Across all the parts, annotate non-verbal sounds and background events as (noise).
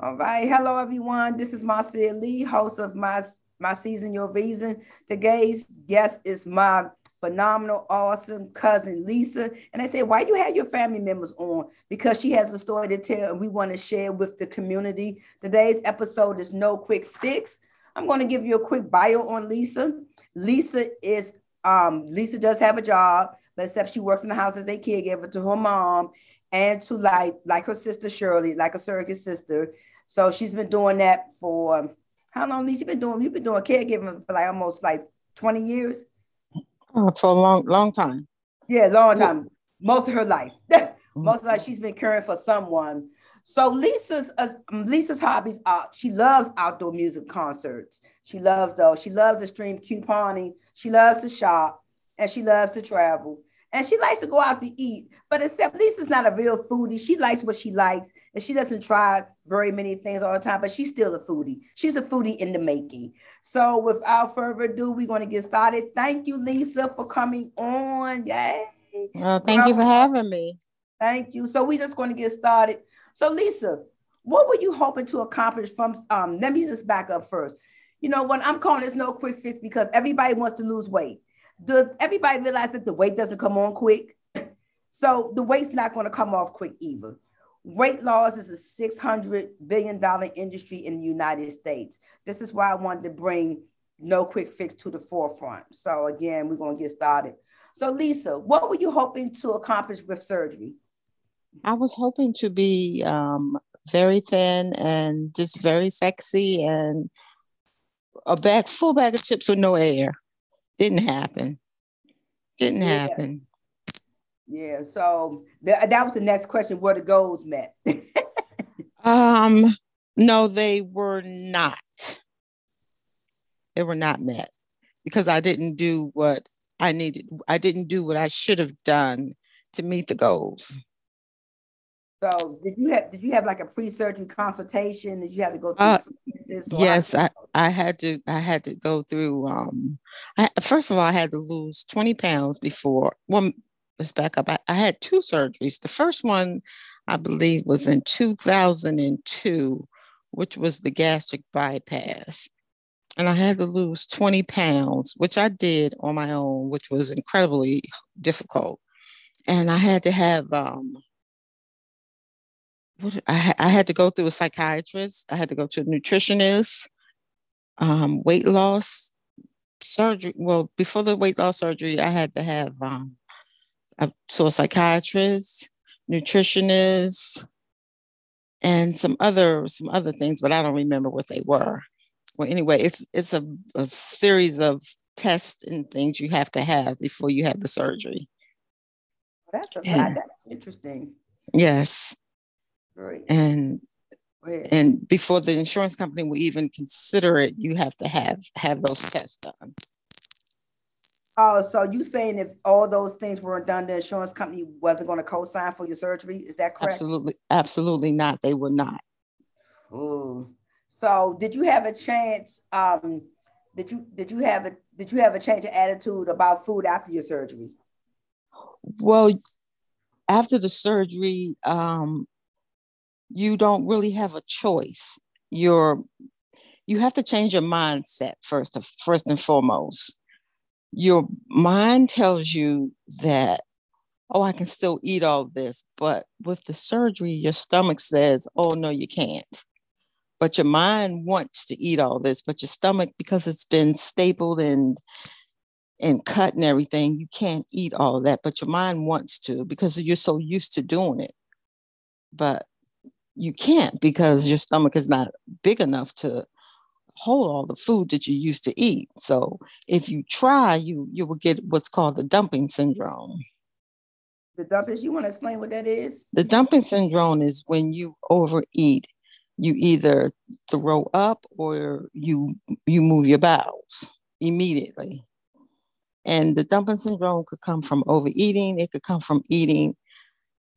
All right. Hello, everyone. This is Marcia Lee, host of my my season, Your Reason. Today's guest is my phenomenal, awesome cousin Lisa. And I say, why you have your family members on? Because she has a story to tell, and we want to share with the community. Today's episode is no quick fix. I'm going to give you a quick bio on Lisa. Lisa is um Lisa does have a job, but except she works in the house as a caregiver to her mom and to like like her sister Shirley, like a surrogate sister. So she's been doing that for how long? Lisa been doing? You've been doing caregiving for like almost like 20 years. Oh, for a long, long time. Yeah, long time. Most of her life. (laughs) Most of her life she's been caring for someone. So Lisa's uh, Lisa's hobbies are she loves outdoor music concerts. She loves those. She loves to stream couponing. She loves to shop and she loves to travel. And she likes to go out to eat, but except Lisa's not a real foodie. She likes what she likes, and she doesn't try very many things all the time, but she's still a foodie. She's a foodie in the making. So without further ado, we're going to get started. Thank you, Lisa, for coming on. Yay. Well, thank you for having me. Thank you. So we're just going to get started. So Lisa, what were you hoping to accomplish from um, let me just back up first. You know, when I'm calling this no quick fix because everybody wants to lose weight does everybody realize that the weight doesn't come on quick? So the weight's not going to come off quick either. Weight loss is a $600 billion industry in the United States. This is why I wanted to bring no quick fix to the forefront. So again, we're going to get started. So Lisa, what were you hoping to accomplish with surgery? I was hoping to be um, very thin and just very sexy and a bag full bag of chips with no air. Didn't happen. Didn't yeah. happen. Yeah. So th- that was the next question. Where the goals met? (laughs) um. No, they were not. They were not met because I didn't do what I needed. I didn't do what I should have done to meet the goals. So did you have did you have like a pre-surgery consultation? Did you have to go through uh, yes, I, I had to I had to go through um I first of all I had to lose 20 pounds before well let's back up. I, I had two surgeries. The first one I believe was in 2002, which was the gastric bypass. And I had to lose 20 pounds, which I did on my own, which was incredibly difficult. And I had to have um, what I, I had to go through a psychiatrist. I had to go to a nutritionist, um, weight loss surgery. Well, before the weight loss surgery, I had to have um, I saw a psychiatrist, nutritionist, and some other some other things, but I don't remember what they were. Well, anyway, it's it's a, a series of tests and things you have to have before you have the surgery. That's a and, that's interesting. Yes. Right. And and before the insurance company will even consider it, you have to have have those tests done. Oh, so you saying if all those things weren't done, the insurance company wasn't going to co-sign for your surgery? Is that correct? Absolutely, absolutely not. They were not. Oh, so did you have a chance? Um, did you did you have a did you have a change of attitude about food after your surgery? Well, after the surgery, um, you don't really have a choice. You're you have to change your mindset first of first and foremost. Your mind tells you that, oh, I can still eat all this, but with the surgery, your stomach says, oh no, you can't. But your mind wants to eat all this, but your stomach, because it's been stapled and and cut and everything, you can't eat all that. But your mind wants to because you're so used to doing it. But you can't because your stomach is not big enough to hold all the food that you used to eat. So if you try, you you will get what's called the dumping syndrome. The dumping, you want to explain what that is? The dumping syndrome is when you overeat, you either throw up or you you move your bowels immediately. And the dumping syndrome could come from overeating, it could come from eating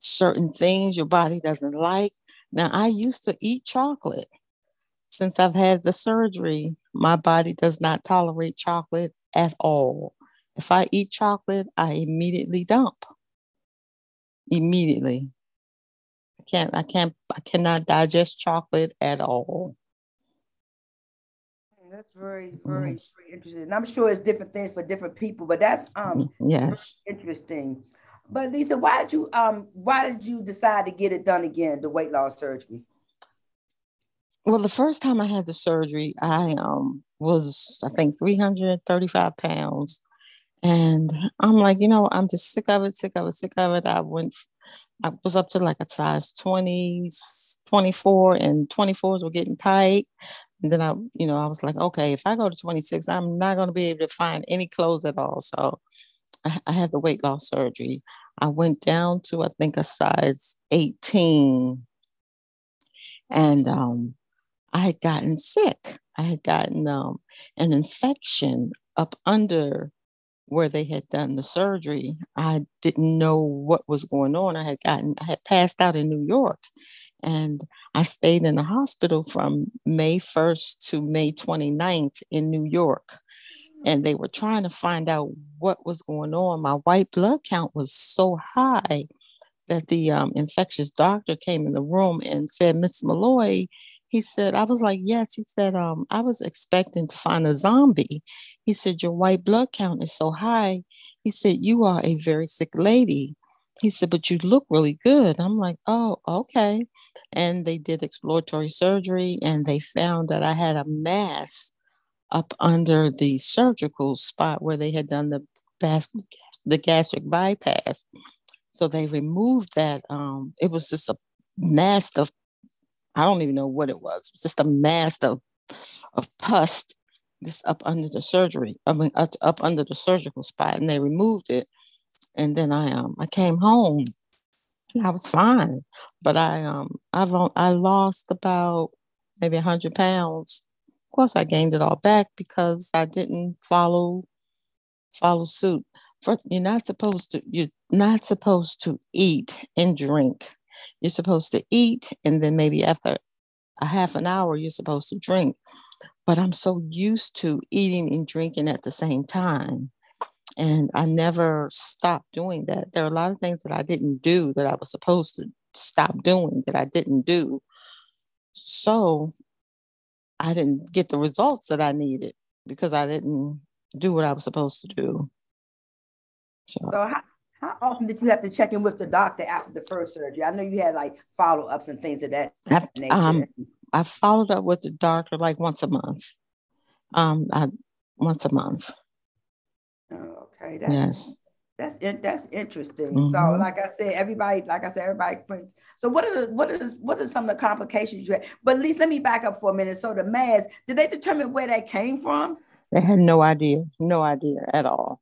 certain things your body doesn't like now, I used to eat chocolate. Since I've had the surgery, my body does not tolerate chocolate at all. If I eat chocolate, I immediately dump. Immediately. I can't, I can't, I cannot digest chocolate at all. That's very, very, yes. very interesting. And I'm sure it's different things for different people, but that's um mm, yes interesting. But Lisa, why did you um why did you decide to get it done again, the weight loss surgery? Well, the first time I had the surgery, I um was I think 335 pounds. And I'm like, you know, I'm just sick of it, sick of it, sick of it. I went I was up to like a size 20, 24, and 24s were getting tight. And then I, you know, I was like, okay, if I go to 26, I'm not going to be able to find any clothes at all. So I, had the weight loss surgery. I went down to, I think, a size 18. And um, I had gotten sick. I had gotten um, an infection up under where they had done the surgery. I didn't know what was going on. I had gotten, I had passed out in New York and I stayed in the hospital from May 1st to May 29th in New York. And they were trying to find out what was going on. My white blood count was so high that the um, infectious doctor came in the room and said, Miss Malloy, he said, I was like, yes. He said, um, I was expecting to find a zombie. He said, your white blood count is so high. He said, you are a very sick lady. He said, but you look really good. I'm like, oh, okay. And they did exploratory surgery and they found that I had a mass up under the surgical spot where they had done the the gastric bypass. So they removed that. Um, it was just a mass of I don't even know what it was. It was just a mass of of pus just up under the surgery, I mean up, up under the surgical spot, and they removed it. And then I um I came home. I was fine, but I um I've I lost about maybe hundred pounds. Of course, I gained it all back because I didn't follow follow suit. For, you're not supposed to you're not supposed to eat and drink you're supposed to eat, and then maybe after a half an hour, you're supposed to drink. But I'm so used to eating and drinking at the same time. And I never stopped doing that. There are a lot of things that I didn't do that I was supposed to stop doing that I didn't do. So I didn't get the results that I needed because I didn't do what I was supposed to do. So, so how, how often did you have to check in with the doctor after the first surgery? I know you had like follow ups and things of that nature. Um, I followed up with the doctor like once a month. Um, I, once a month. Oh, okay. That's, yes. That's that's interesting. Mm-hmm. So, like I said, everybody, like I said, everybody brings. So, what are the, what is what are some of the complications you had? But at least let me back up for a minute. So, the mass, did they determine where that came from? They had no idea, no idea at all.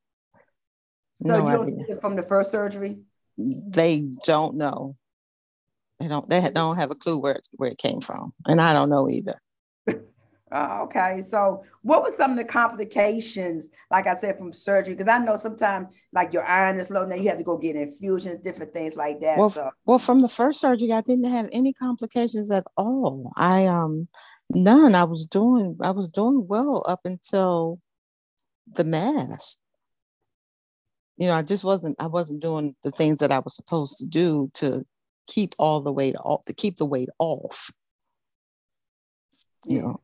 So no you don't idea. from the first surgery? They don't know. They don't. They don't have a clue where it, where it came from, and I don't know either. Uh, okay, so what were some of the complications, like I said, from surgery? Because I know sometimes, like your iron is low, now you have to go get infusions, different things like that. Well, so. well, from the first surgery, I didn't have any complications at all. I um, none. I was doing, I was doing well up until the mass you know, I just wasn't I wasn't doing the things that I was supposed to do to keep all the weight off to keep the weight off. You know.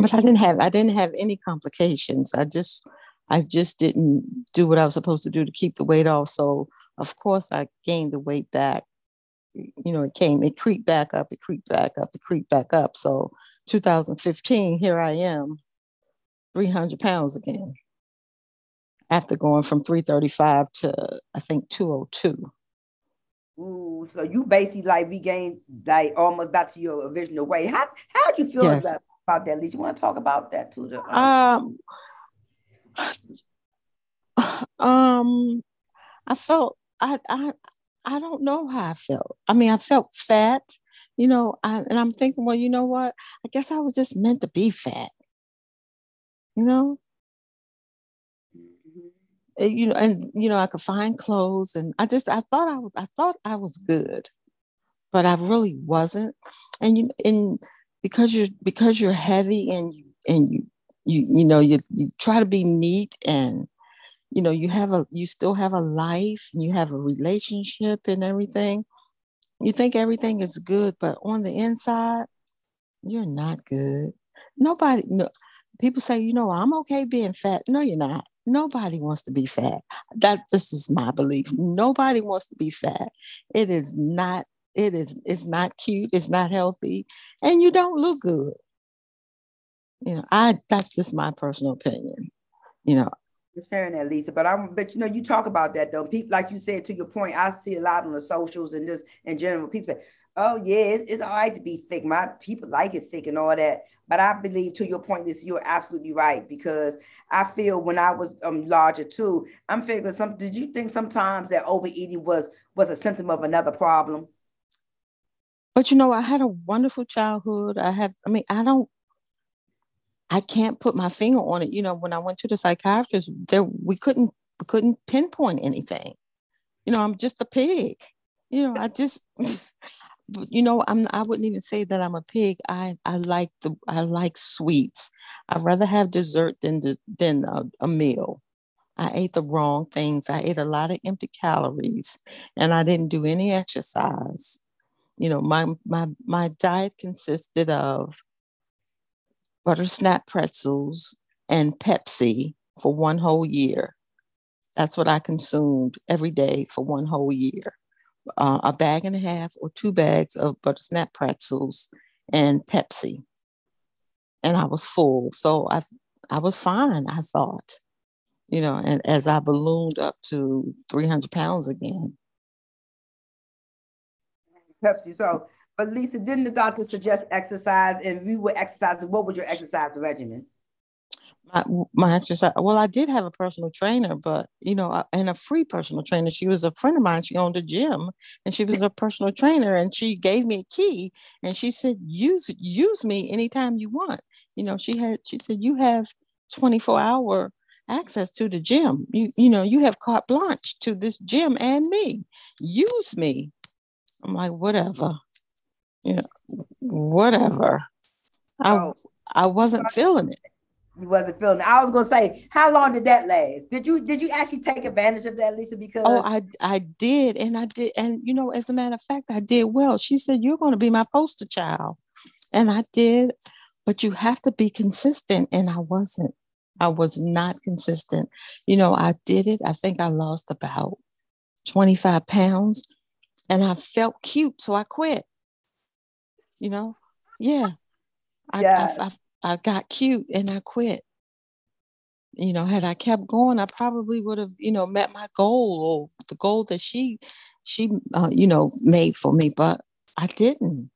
But I didn't have I didn't have any complications. I just I just didn't do what I was supposed to do to keep the weight off. So of course I gained the weight back. You know, it came, it creeped back up, it creeped back up, it creeped back up. So 2015, here I am, 300 pounds again after going from 335 to I think 202. Ooh, so you basically like regained like almost back to your original weight. How how do you feel yes. about, about that, Lisa? You want to talk about that too? The, Um, um, I felt I I I don't know how I felt. I mean, I felt fat, you know, I, and I'm thinking, well, you know what? I guess I was just meant to be fat, you know. Eh, you know, and you know, I could find clothes, and I just I thought I was I thought I was good, but I really wasn't. And you and because you're because you're heavy and you and you you you know you you try to be neat and you know you have a you still have a life and you have a relationship and everything you think everything is good, but on the inside, you're not good. Nobody, no, people say, you know, I'm okay being fat. No, you're not. Nobody wants to be fat. That this is my belief. Nobody wants to be fat. It is not, it is, it's not cute, it's not healthy, and you don't look good. You know, I that's just my personal opinion. You know, for sharing that, Lisa. But I'm, but you know, you talk about that though. People, like you said, to your point, I see a lot on the socials and this in general. People say, "Oh yeah, it's, it's all right to be thick." My people like it thick and all that. But I believe, to your point, this you're absolutely right because I feel when I was um larger too, I'm figuring some. Did you think sometimes that overeating was was a symptom of another problem? But you know, I had a wonderful childhood. I have. I mean, I don't I can't put my finger on it. You know, when I went to the psychiatrist, there we couldn't we couldn't pinpoint anything. You know, I'm just a pig. You know, I just (laughs) you know, I'm I wouldn't even say that I'm a pig. I I like the I like sweets. I'd rather have dessert than than a, a meal. I ate the wrong things. I ate a lot of empty calories and I didn't do any exercise. You know, my my my diet consisted of butter snap pretzels, and Pepsi for one whole year. That's what I consumed every day for one whole year. Uh, a bag and a half or two bags of butter snap pretzels and Pepsi. And I was full. So I I was fine, I thought. You know, and as I ballooned up to 300 pounds again. Pepsi. So but Lisa, didn't the doctor suggest exercise? And we were exercising, what was your exercise regimen? My, my exercise. Well, I did have a personal trainer, but you know, and a free personal trainer. She was a friend of mine. She owned a gym, and she was a personal trainer. And she gave me a key, and she said, "Use use me anytime you want." You know, she had. She said, "You have twenty four hour access to the gym. You you know, you have carte blanche to this gym and me. Use me." I'm like, whatever you know, whatever. I oh. I wasn't feeling it. You wasn't feeling it. I was gonna say, how long did that last? Did you did you actually take advantage of that, Lisa? Oh, because oh, I I did, and I did, and you know, as a matter of fact, I did well. She said, You're gonna be my poster child. And I did, but you have to be consistent. And I wasn't. I was not consistent. You know, I did it. I think I lost about 25 pounds and I felt cute. So I quit. You know? Yeah. I, I, I, I got cute and i quit. You know had i kept going i probably would have you know met my goal or the goal that she she uh, you know made for me but i didn't.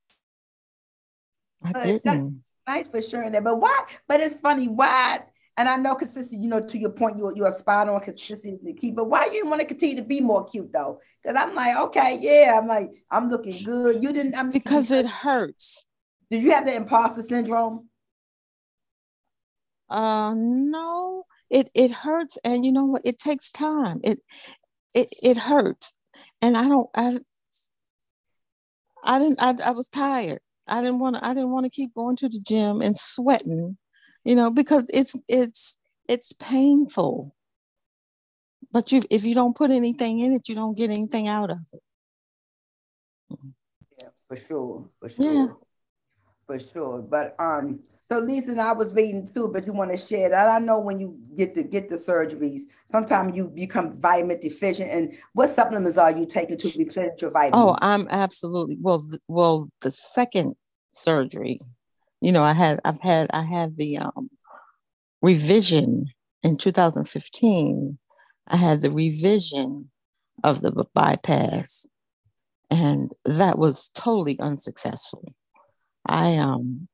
I but didn't. nice for sharing that but why but it's funny why and I know consistent, you know, to your point, you're, you're a spot on consistency key, but why you didn't want to continue to be more cute though? Because I'm like, okay, yeah, I'm like, I'm looking good. You didn't, I'm because it hurts. Did you have the imposter syndrome? Uh no, it it hurts, and you know what? It takes time. It it it hurts, and I don't I I didn't I, I was tired. I didn't want to I didn't want to keep going to the gym and sweating you know, because it's it's it's painful. But you if you don't put anything in it, you don't get anything out of it. Yeah, for sure. For sure. Yeah. For sure. But um so Lisa, and I was reading too, but you want to share that. I know when you get to get the surgeries, sometimes you become vitamin deficient. And what supplements are you taking to replenish your vitamins? Oh, I'm absolutely well. Well, the second surgery, you know, I had I've had I had the um, revision in 2015. I had the revision of the bypass, and that was totally unsuccessful. I um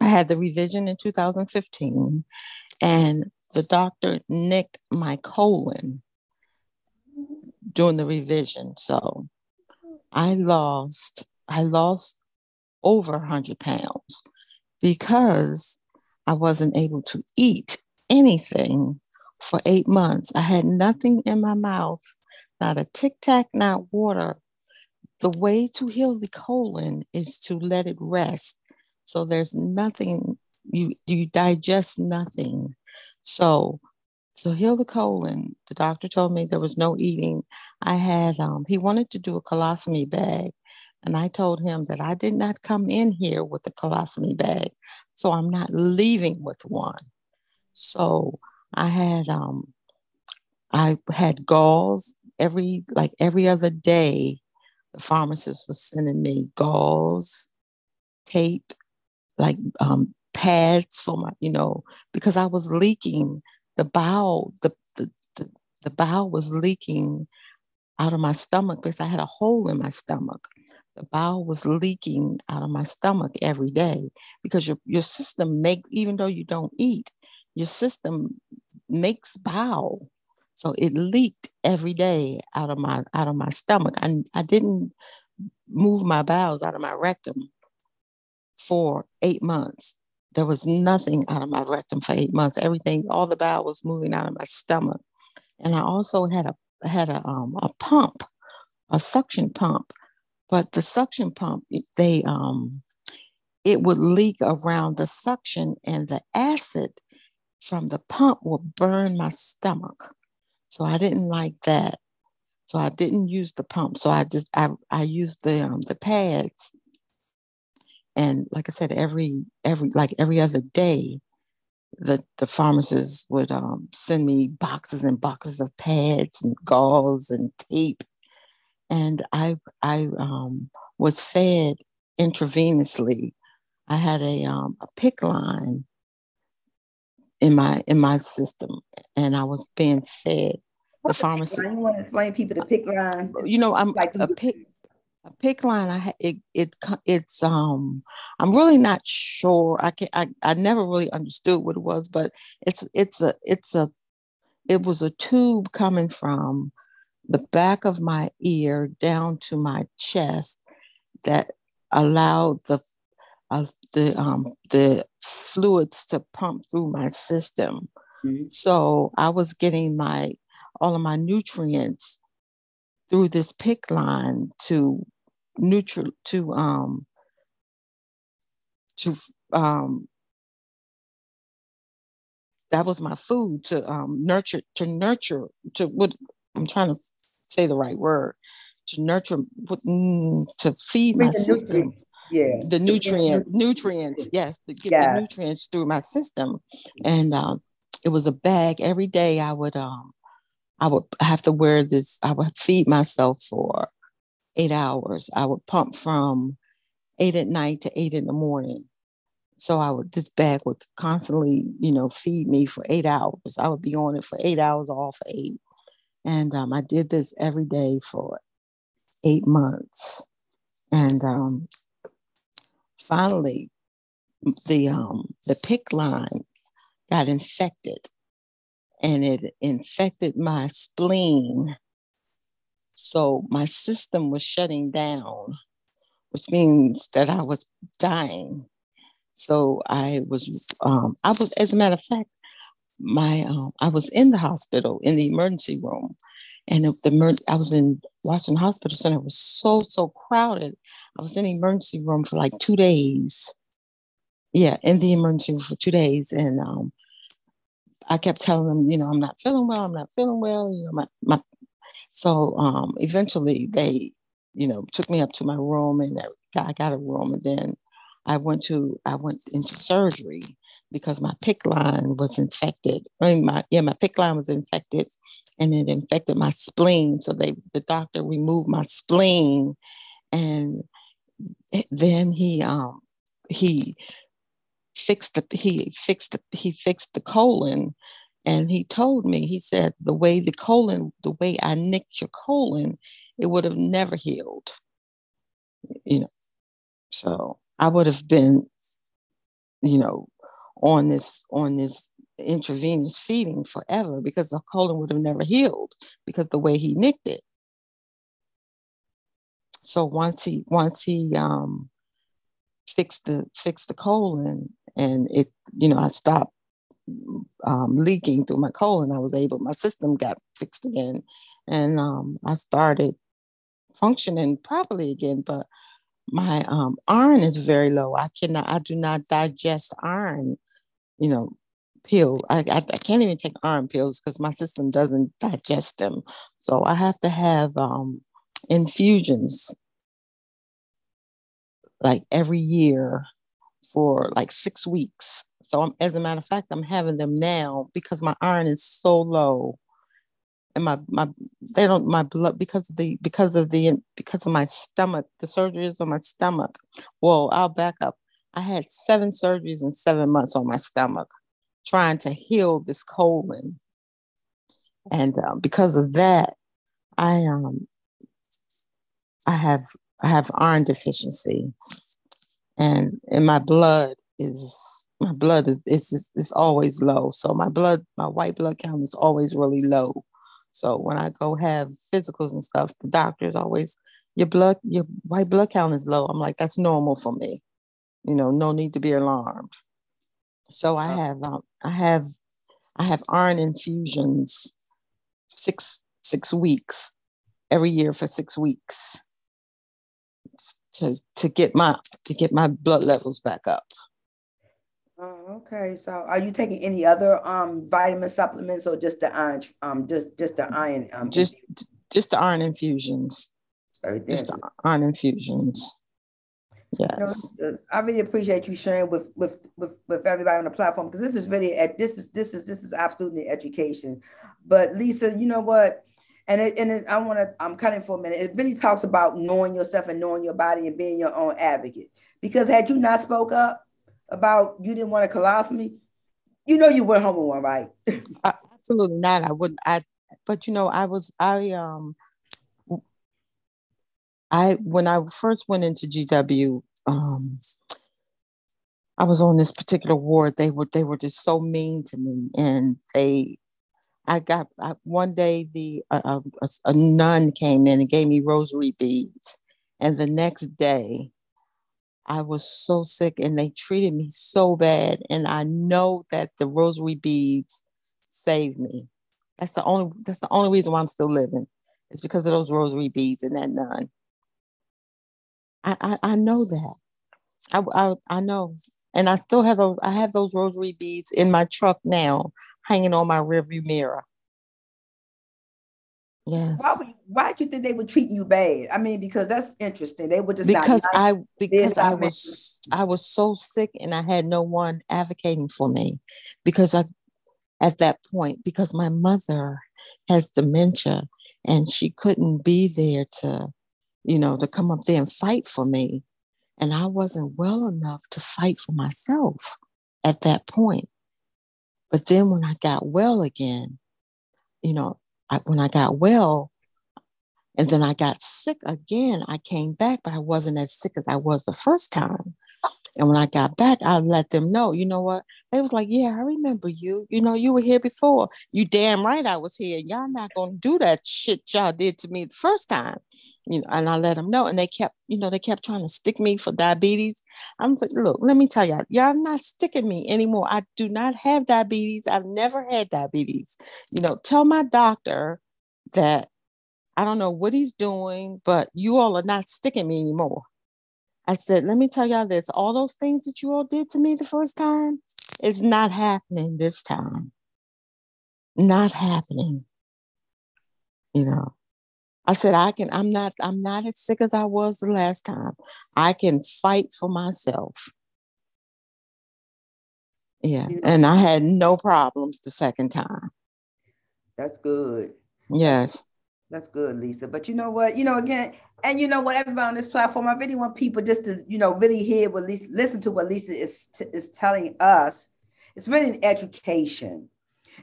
I had the revision in 2015, and the doctor nicked my colon during the revision. So I lost I lost over 100 pounds because I wasn't able to eat anything for eight months. I had nothing in my mouth, not a tic tac, not water. The way to heal the colon is to let it rest. So there's nothing, you, you digest nothing. So So heal the colon. The doctor told me there was no eating. I had um, he wanted to do a colostomy bag, and I told him that I did not come in here with a colostomy bag, so I'm not leaving with one. So I had um, I had gauze every like every other day. The pharmacist was sending me gauze, tape, like um, pads for my, you know, because I was leaking the bowel, the, the, the, the bowel was leaking out of my stomach because I had a hole in my stomach. The bowel was leaking out of my stomach every day because your, your system make even though you don't eat, your system makes bowel. So it leaked every day out of my out of my stomach. I, I didn't move my bowels out of my rectum for eight months. There was nothing out of my rectum for eight months. Everything, all the bowel was moving out of my stomach. And I also had a had a um, a pump, a suction pump, but the suction pump they um it would leak around the suction and the acid from the pump would burn my stomach. So I didn't like that. So I didn't use the pump. So I just I I used the um, the pads and like I said, every every like every other day, the the pharmacist would um, send me boxes and boxes of pads and gauze and tape, and I I um, was fed intravenously. I had a um, a PICC line in my in my system, and I was being fed. The pharmacy. You want to explain people the PICC line? You know, I'm like a PICC a PICC line i it, it it's um i'm really not sure i can I, I never really understood what it was but it's it's a it's a it was a tube coming from the back of my ear down to my chest that allowed the uh, the um the fluids to pump through my system mm-hmm. so i was getting my all of my nutrients through this PICC line to neutral to um to um that was my food to um nurture to nurture to what I'm trying to say the right word to nurture mm, to feed my system. yeah. The nutrient nutrients yes to get yeah. the nutrients through my system. And um it was a bag. Every day i would um I would have to wear this, I would feed myself for eight hours. I would pump from eight at night to eight in the morning. So I would, this bag would constantly, you know, feed me for eight hours. I would be on it for eight hours, for eight. And um, I did this every day for eight months. And um, finally, the um, the PICC line got infected and it infected my spleen. So my system was shutting down, which means that I was dying. So I was, um, I was, as a matter of fact, my, um, I was in the hospital in the emergency room, and the I was in Washington Hospital Center. It was so so crowded. I was in the emergency room for like two days. Yeah, in the emergency room for two days, and um, I kept telling them, you know, I'm not feeling well. I'm not feeling well. You know, my, my so um, eventually they, you know, took me up to my room and I got a room. And then I went to, I went into surgery because my PICC line was infected. I mean, my, yeah, my PICC line was infected and it infected my spleen. So they, the doctor removed my spleen and then he, um, he fixed the he fixed the, he fixed the colon and he told me he said the way the colon the way i nicked your colon it would have never healed. You know so i would have been you know on this on this intravenous feeding forever because the colon would have never healed because the way he nicked it. So once he once he um fixed the fixed the colon and it you know i stopped um, leaking through my colon i was able my system got fixed again and um, i started functioning properly again but my um, iron is very low i cannot i do not digest iron you know pill. I, I, I can't even take iron pills because my system doesn't digest them. So I have to have um, infusions like every year for like six weeks. So I'm, as a matter of fact, I'm having them now because my iron is so low, and my my they don't my blood because of the because of the because of my stomach. The surgery is on my stomach. Well, I'll back up. I had seven surgeries in seven months on my stomach, trying to heal this colon, and um, because of that, I um I have I have iron deficiency, and in my blood is my blood is, is is always low. So my blood, my white blood count is always really low. So when I go have physicals and stuff, the doctor's always your blood, your white blood count is low. I'm like, that's normal for me. You know, no need to be alarmed. So I have um, I have I have iron infusions six six weeks every year for six weeks to to get my to get my blood levels back up. Oh, okay. So are you taking any other um vitamin supplements or just the iron um just just the iron um just just the iron infusions. Everything. Just the iron infusions. Yes. You know, I really appreciate you sharing with with with, with everybody on the platform because this is really at this is this is this is absolutely education. But Lisa, you know what? And it, and it, I want to I'm cutting for a minute. It really talks about knowing yourself and knowing your body and being your own advocate. Because had you not spoke up about you didn't want a colostomy, you know you went home with one, right? (laughs) uh, absolutely not. I wouldn't. I but you know I was I um I when I first went into GW um I was on this particular ward. They were they were just so mean to me, and they I got I, one day the uh, a, a nun came in and gave me rosary beads, and the next day I was so sick and they treated me so bad. And I know that the rosary beads saved me. That's the only that's the only reason why I'm still living. It's because of those rosary beads and that nun. I I, I know that. I, I I know. And I still have those, I have those rosary beads in my truck now, hanging on my rearview mirror. Yes. Why, why do you think they would treat you bad? I mean, because that's interesting. They would just because I because I was I was so sick and I had no one advocating for me because I at that point because my mother has dementia and she couldn't be there to you know to come up there and fight for me and I wasn't well enough to fight for myself at that point. But then when I got well again, you know, I, when I got well, and then I got sick again, I came back, but I wasn't as sick as I was the first time. And when I got back, I let them know, you know what? They was like, Yeah, I remember you. You know, you were here before. You damn right I was here. Y'all not gonna do that shit y'all did to me the first time. You know, and I let them know. And they kept, you know, they kept trying to stick me for diabetes. I'm like, look, let me tell y'all, y'all not sticking me anymore. I do not have diabetes. I've never had diabetes. You know, tell my doctor that I don't know what he's doing, but you all are not sticking me anymore. I said, let me tell y'all this all those things that you all did to me the first time, it's not happening this time. Not happening. You know, I said, I can, I'm not, I'm not as sick as I was the last time. I can fight for myself. Yeah. And I had no problems the second time. That's good. Yes. That's good, Lisa. But you know what? You know, again, and you know what, everybody on this platform, I really want people just to, you know, really hear what Lisa, listen to what Lisa is, t- is telling us. It's really an education.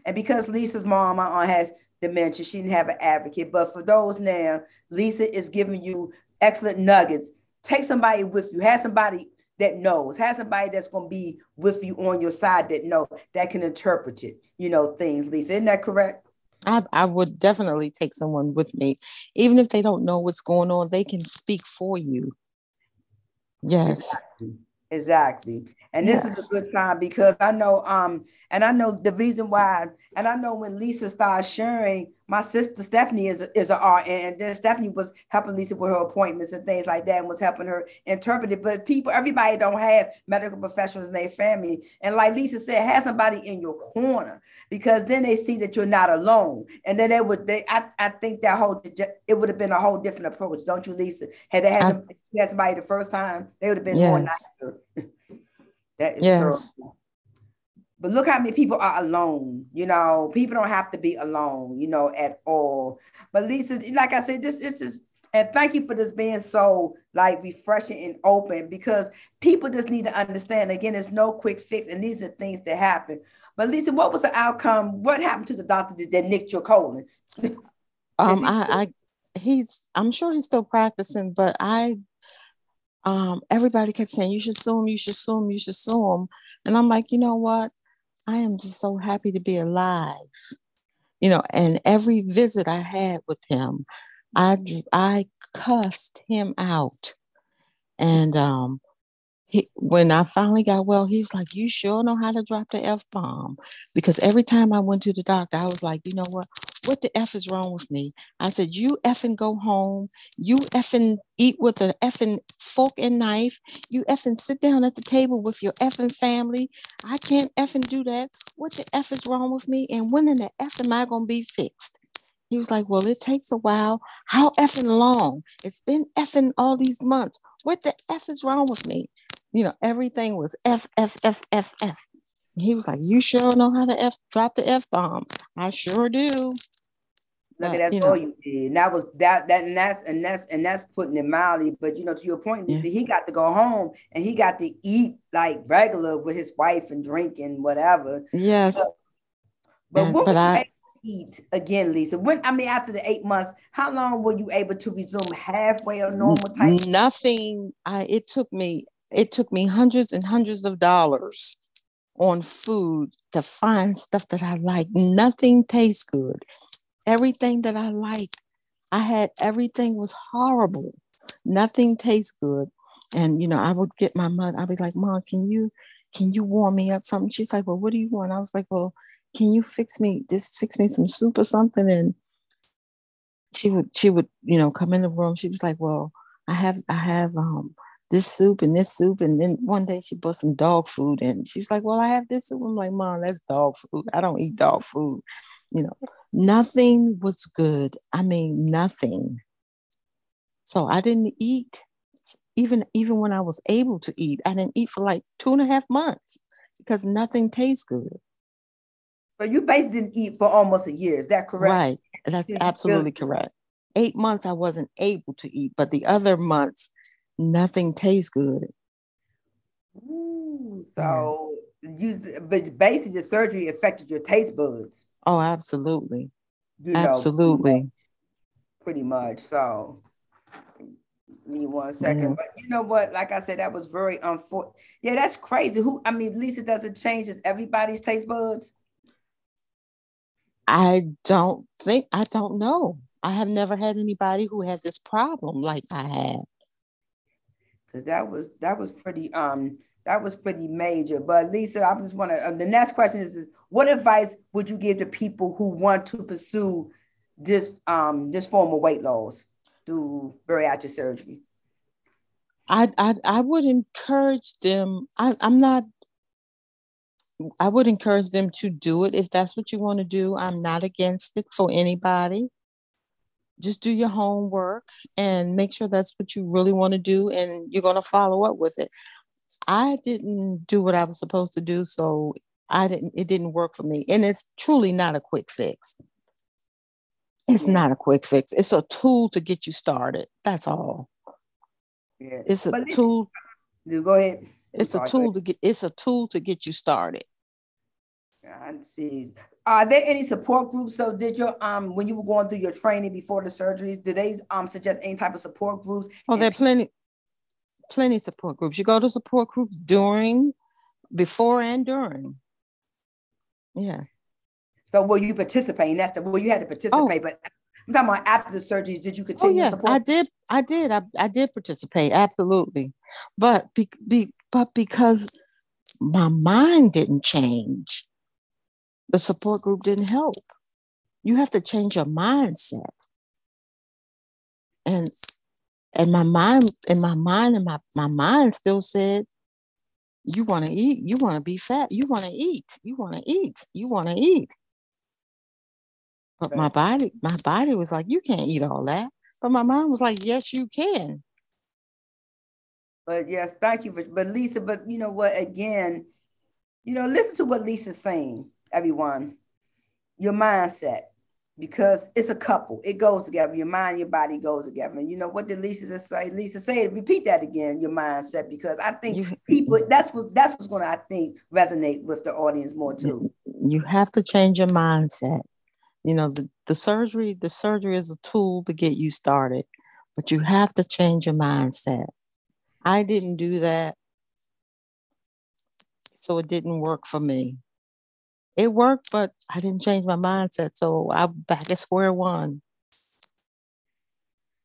And because Lisa's mom, my aunt has dementia, she didn't have an advocate. But for those now, Lisa is giving you excellent nuggets. Take somebody with you, have somebody that knows, have somebody that's going to be with you on your side that know, that can interpret it, you know, things, Lisa. Isn't that correct? I, I would definitely take someone with me. Even if they don't know what's going on, they can speak for you. Yes. Exactly. exactly. And this yes. is a good time because I know um and I know the reason why and I know when Lisa started sharing my sister Stephanie is is an RN, and then Stephanie was helping Lisa with her appointments and things like that, and was helping her interpret it. But people, everybody don't have medical professionals in their family, and like Lisa said, have somebody in your corner because then they see that you're not alone, and then they would. They, I, I think that whole it would have been a whole different approach, don't you, Lisa? Had they had, I, somebody the first time, they would have been yes. more nicer. (laughs) that is yes. true. But look how many people are alone. You know, people don't have to be alone, you know, at all. But Lisa, like I said, this, this is, and thank you for this being so like refreshing and open because people just need to understand again, there's no quick fix, and these are things that happen. But Lisa, what was the outcome? What happened to the doctor that, that nicked your colon? (laughs) um, I, I, he's, I'm sure he's still practicing, but I, um, everybody kept saying you should sue him, you should sue him, you should sue him, and I'm like, you know what? I am just so happy to be alive. You know, and every visit I had with him, I I cussed him out. And um he, when I finally got well, he was like, You sure know how to drop the F bomb? Because every time I went to the doctor, I was like, You know what? What the F is wrong with me? I said, You effing go home. You effing eat with an effing fork and knife. You effing sit down at the table with your effing family. I can't effing do that. What the F is wrong with me? And when in the F am I going to be fixed? He was like, Well, it takes a while. How effing long? It's been effing all these months. What the F is wrong with me? you know, everything was F, F, F, F, F. he was like, You sure know how to F drop the F bomb? I sure do. Look at that's all you did. And that was that that and that's and that's and that's putting it mildly. But you know, to your point, yeah. see, he got to go home and he got to eat like regular with his wife and drink and whatever. Yes. But, but and, what but I eat again, Lisa? When I mean after the eight months, how long were you able to resume halfway or normal time? Nothing. I it took me it took me hundreds and hundreds of dollars on food to find stuff that I like. Nothing tastes good. Everything that I liked, I had everything was horrible. Nothing tastes good. And you know, I would get my mother, I'd be like, Mom, can you can you warm me up something? She's like, Well, what do you want? I was like, Well, can you fix me this fix me some soup or something? And she would she would, you know, come in the room. She was like, Well, I have I have um this soup and this soup. And then one day she bought some dog food and she's like, Well, I have this soup. I'm like, Mom, that's dog food. I don't eat dog food. You know, nothing was good. I mean, nothing. So I didn't eat. Even even when I was able to eat, I didn't eat for like two and a half months because nothing tastes good. So you basically didn't eat for almost a year. Is that correct? Right. That's absolutely correct. Eight months I wasn't able to eat, but the other months nothing tastes good. Ooh, so you, but basically, the surgery affected your taste buds. Oh, absolutely, you know, absolutely, pretty much. So, me one second. But you know what? Like I said, that was very unfortunate. Yeah, that's crazy. Who? I mean, at least it doesn't change everybody's taste buds. I don't think. I don't know. I have never had anybody who had this problem like I had because that was that was pretty um that was pretty major. But Lisa, I just want to. Uh, the next question is, is, what advice would you give to people who want to pursue this um this form of weight loss through bariatric surgery? I I I would encourage them. I, I'm not. I would encourage them to do it if that's what you want to do. I'm not against it for anybody just do your homework and make sure that's what you really want to do and you're going to follow up with it i didn't do what i was supposed to do so i didn't it didn't work for me. And it's truly not a quick fix. It's not a quick fix. It's a tool to get you started. That's all. Yeah. it's a but tool. Go ahead. It's a tool to get it's a tool to get you started. I see. Are there any support groups? So did your um when you were going through your training before the surgeries, did they um suggest any type of support groups? Oh, there are plenty, plenty support groups. You go to support groups during, before and during. Yeah. So will you participate? That's the well, you had to participate, oh. but I'm talking about after the surgeries. Did you oh, continue? Oh yeah, support? I did. I did. I, I did participate absolutely, but be, be but because my mind didn't change the support group didn't help. you have to change your mindset. And and my mind, and my mind, and my, my mind still said, you want to eat, you want to be fat, you want to eat, you want to eat, you want to eat. But my body, my body was like, you can't eat all that. But my mind was like, yes, you can. But yes, thank you for but Lisa, but you know what, again, you know, listen to what Lisa's saying, everyone. Your mindset because it's a couple. It goes together. Your mind, your body goes together. And you know what did Lisa say? Lisa said, repeat that again, your mindset, because I think people that's what that's what's gonna, I think, resonate with the audience more too. You have to change your mindset. You know, the, the surgery, the surgery is a tool to get you started, but you have to change your mindset. I didn't do that. So it didn't work for me it worked, but I didn't change my mindset. So I'm back at square one.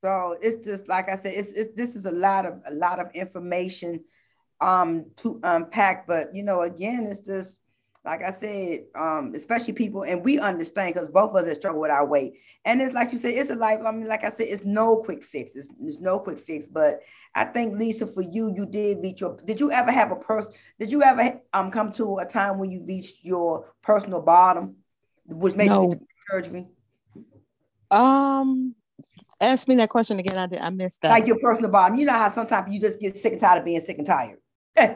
So it's just like I said, it's, it's this is a lot of a lot of information um to unpack. But you know, again, it's just like I said, um, especially people, and we understand because both of us have struggled with our weight. And it's like you said, it's a life. I mean, like I said, it's no quick fix. It's, it's no quick fix. But I think Lisa, for you, you did reach your. Did you ever have a person? Did you ever um come to a time when you reached your personal bottom, which made no. you surgery? Um, ask me that question again. I did. I missed that. Like your personal bottom. You know how sometimes you just get sick and tired of being sick and tired. (laughs) uh,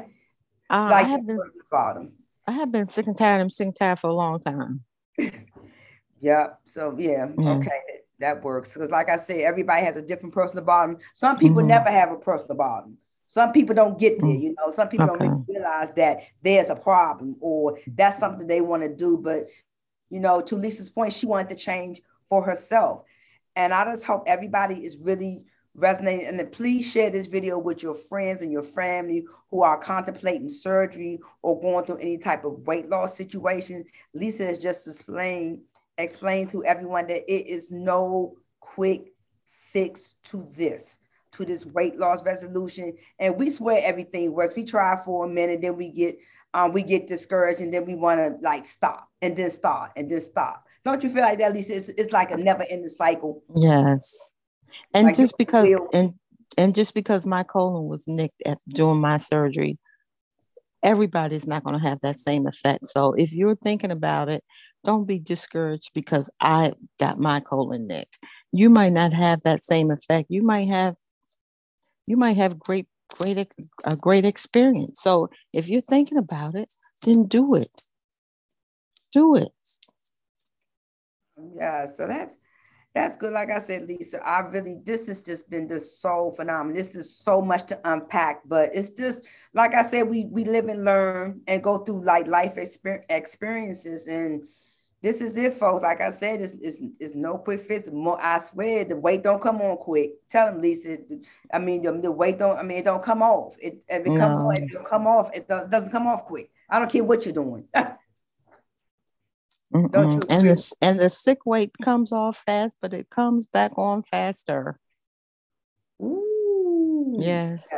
like I have been bottom. I have been sick and tired. I'm sick and tired for a long time. (laughs) yeah. So yeah. Mm. Okay. That works. Because like I said, everybody has a different personal bottom. Some people mm-hmm. never have a personal bottom. Some people don't get there, mm. you know. Some people okay. don't realize that there's a problem or that's something they want to do. But you know, to Lisa's point, she wanted to change for herself. And I just hope everybody is really resonating. And then please share this video with your friends and your family who are contemplating surgery or going through any type of weight loss situation. Lisa has just explained, explained to everyone that it is no quick fix to this, to this weight loss resolution. And we swear everything works. We try for a minute, then we get um, we get discouraged and then we want to like stop and then start and then stop. Don't you feel like that, Lisa? It's, it's like a never ending cycle. Yes and like just because and and just because my colon was nicked at during my surgery everybody's not going to have that same effect. So if you're thinking about it don't be discouraged because i got my colon nicked. You might not have that same effect. You might have you might have great great a great experience. So if you're thinking about it then do it. Do it. Yeah so that's that's good. Like I said, Lisa, I really, this has just been just so phenomenal. This is so much to unpack, but it's just, like I said, we we live and learn and go through like life exper- experiences. And this is it, folks. Like I said, it's, it's, it's no quick fix. More, I swear, the weight don't come on quick. Tell them, Lisa. I mean, the, the weight don't, I mean, it don't come off. It, if it no. comes on, it don't come off. It doesn't come off quick. I don't care what you're doing. (laughs) and the and the sick weight comes off fast, but it comes back on faster. Ooh. Yes.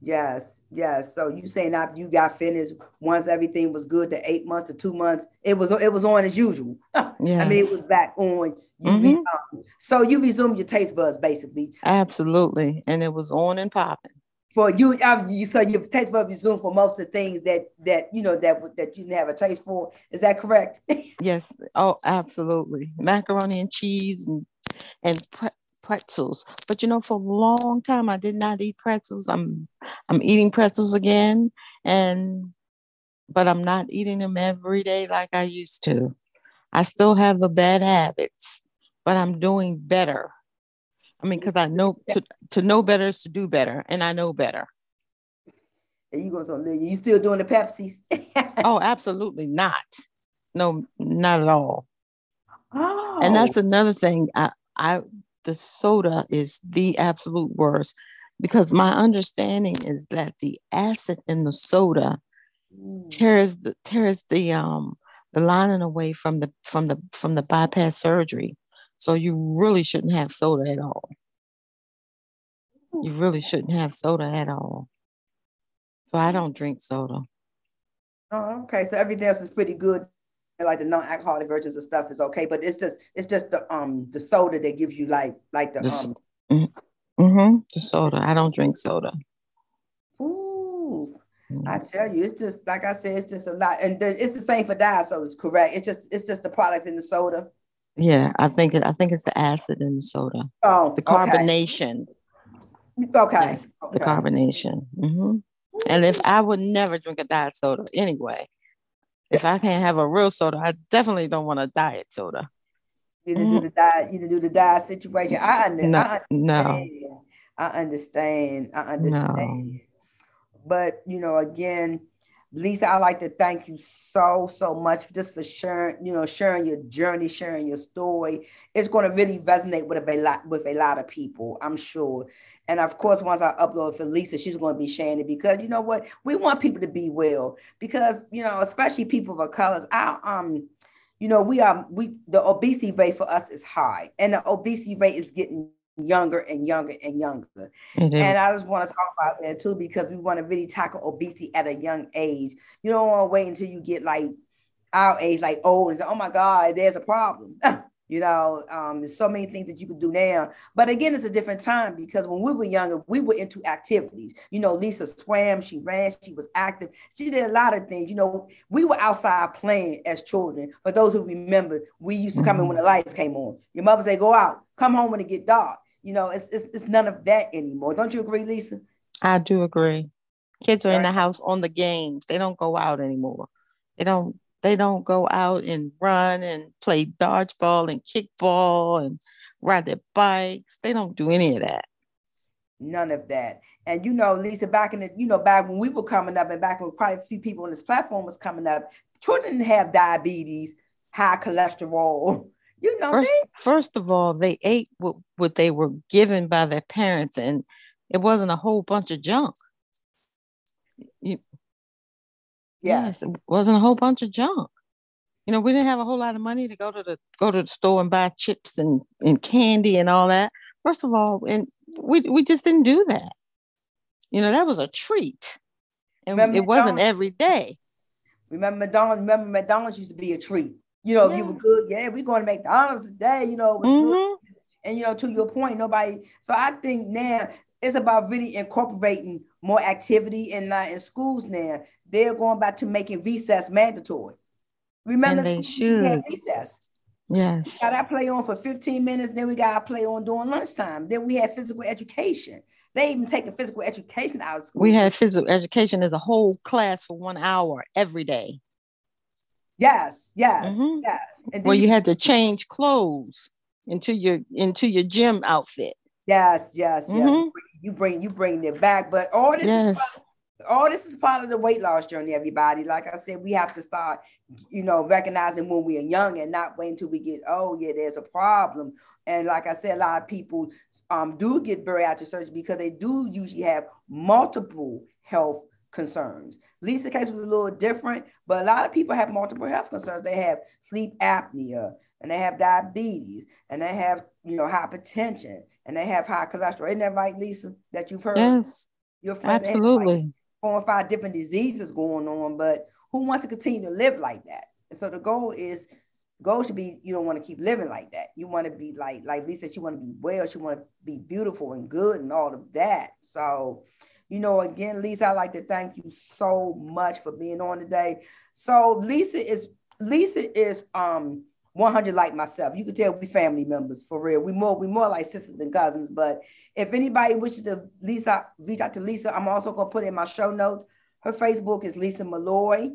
Yes. Yes. So you saying after you got finished, once everything was good, to eight months to two months, it was it was on as usual. yes. (laughs) I mean, it was back on. You mm-hmm. um, so you resumed your taste buds basically. Absolutely, and it was on and popping for you, you so your taste bud resumed for most of the things that that you know that that you didn't have a taste for. Is that correct? (laughs) yes. Oh, absolutely. Macaroni and cheese and and pre- pretzels. But you know, for a long time I did not eat pretzels. I'm I'm eating pretzels again, and but I'm not eating them every day like I used to. I still have the bad habits, but I'm doing better. I mean, because I know to, to know better is to do better, and I know better. And you go so you still doing the Pepsis? (laughs) oh, absolutely not. No, not at all. Oh. And that's another thing. I, I the soda is the absolute worst because my understanding is that the acid in the soda mm. tears the tears the um the lining away from the from the from the bypass surgery. So you really shouldn't have soda at all. You really shouldn't have soda at all. So I don't drink soda. Oh, okay. So everything else is pretty good like the non-alcoholic versions of stuff is okay, but it's just it's just the um the soda that gives you like like the, the um mm-hmm, the soda. I don't drink soda. Ooh, mm-hmm. I tell you, it's just like I said, it's just a lot, and it's the same for diet soda. It's correct. It's just it's just the product in the soda. Yeah, I think it. I think it's the acid in the soda. Oh, the carbonation. Okay. Okay. Yes, okay. The carbonation. Mm-hmm. And if I would never drink a diet soda anyway, if I can't have a real soda, I definitely don't want a diet soda. You mm. do the diet, you do the diet situation. I, under, no, I understand. No. I understand. I understand. No. But you know, again, Lisa, I'd like to thank you so, so much just for sharing, you know, sharing your journey, sharing your story. It's going to really resonate with a lot with a lot of people, I'm sure. And of course, once I upload for Lisa, she's going to be sharing it because you know what? We want people to be well because you know, especially people of colors. I um, you know, we are we the obesity rate for us is high, and the obesity rate is getting younger and younger and younger. Mm-hmm. And I just want to talk about that too because we want to really tackle obesity at a young age. You don't want to wait until you get like our age, like old, and say, "Oh my God, there's a problem." (laughs) you know, um, there's so many things that you can do now. But again, it's a different time because when we were younger, we were into activities. You know, Lisa swam, she ran, she was active, she did a lot of things. You know, we were outside playing as children. For those who remember, we used to come in when the mm-hmm. lights came on. Your mother say, "Go out, come home when it get dark." You know, it's, it's, it's none of that anymore. Don't you agree, Lisa? I do agree. Kids are right. in the house on the games. They don't go out anymore. They don't they don't go out and run and play dodgeball and kickball and ride their bikes. They don't do any of that. None of that. And you know, Lisa, back in the, you know, back when we were coming up and back when quite a few people on this platform was coming up, children didn't have diabetes, high cholesterol, you know, first, first of all, they ate what, what they were given by their parents, and it wasn't a whole bunch of junk. You, yes, it wasn't a whole bunch of junk. You know, we didn't have a whole lot of money to go to the go to the store and buy chips and, and candy and all that. First of all, and we we just didn't do that. You know, that was a treat. And remember it wasn't every day. Remember McDonald's, remember McDonald's used to be a treat. You know, yes. you were good. Yeah, we're going to McDonald's today. You know, mm-hmm. and you know, to your point, nobody. So I think now it's about really incorporating more activity in uh, in schools. Now they're going back to making recess mandatory. Remember, and they should recess. Yes. We got our play on for 15 minutes, then we got our play on during lunchtime. Then we had physical education. They even taking physical education out of school. We had physical education as a whole class for one hour every day. Yes, yes, mm-hmm. yes. And well, you, you had to change clothes into your into your gym outfit. Yes, yes, yes. Mm-hmm. You bring you bring it back, but all this yes. is part, all this is part of the weight loss journey, everybody. Like I said, we have to start, you know, recognizing when we are young and not wait until we get oh yeah, there's a problem. And like I said, a lot of people um, do get bariatric surgery because they do usually have multiple health concerns. Lisa's case was a little different, but a lot of people have multiple health concerns. They have sleep apnea, and they have diabetes, and they have you know hypertension, and they have high cholesterol. Isn't that right, Lisa? That you've heard? Yes, your friends absolutely. Like four or five different diseases going on, but who wants to continue to live like that? And so the goal is goal should be you don't want to keep living like that. You want to be like like Lisa, she want to be well, she want to be beautiful and good and all of that. So you know, again, Lisa, I'd like to thank you so much for being on today. So Lisa is Lisa is um 100 like myself. You can tell we family members for real. We more we more like sisters and cousins. But if anybody wishes to Lisa reach out to Lisa, I'm also gonna put in my show notes. Her Facebook is Lisa Malloy.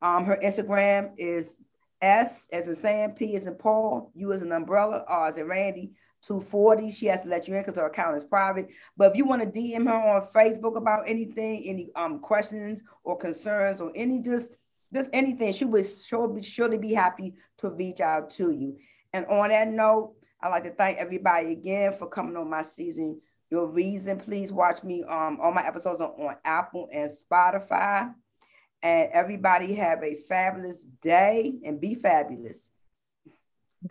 Um, her Instagram is S as in Sam, P as in Paul, U as an umbrella, R as in Randy, 240. She has to let you in because her account is private. But if you want to DM her on Facebook about anything, any um questions or concerns or any just just anything, she would surely, surely be happy to reach out to you. And on that note, I'd like to thank everybody again for coming on my season. Your reason, please watch me. Um, all my episodes are on Apple and Spotify. And everybody have a fabulous day and be fabulous.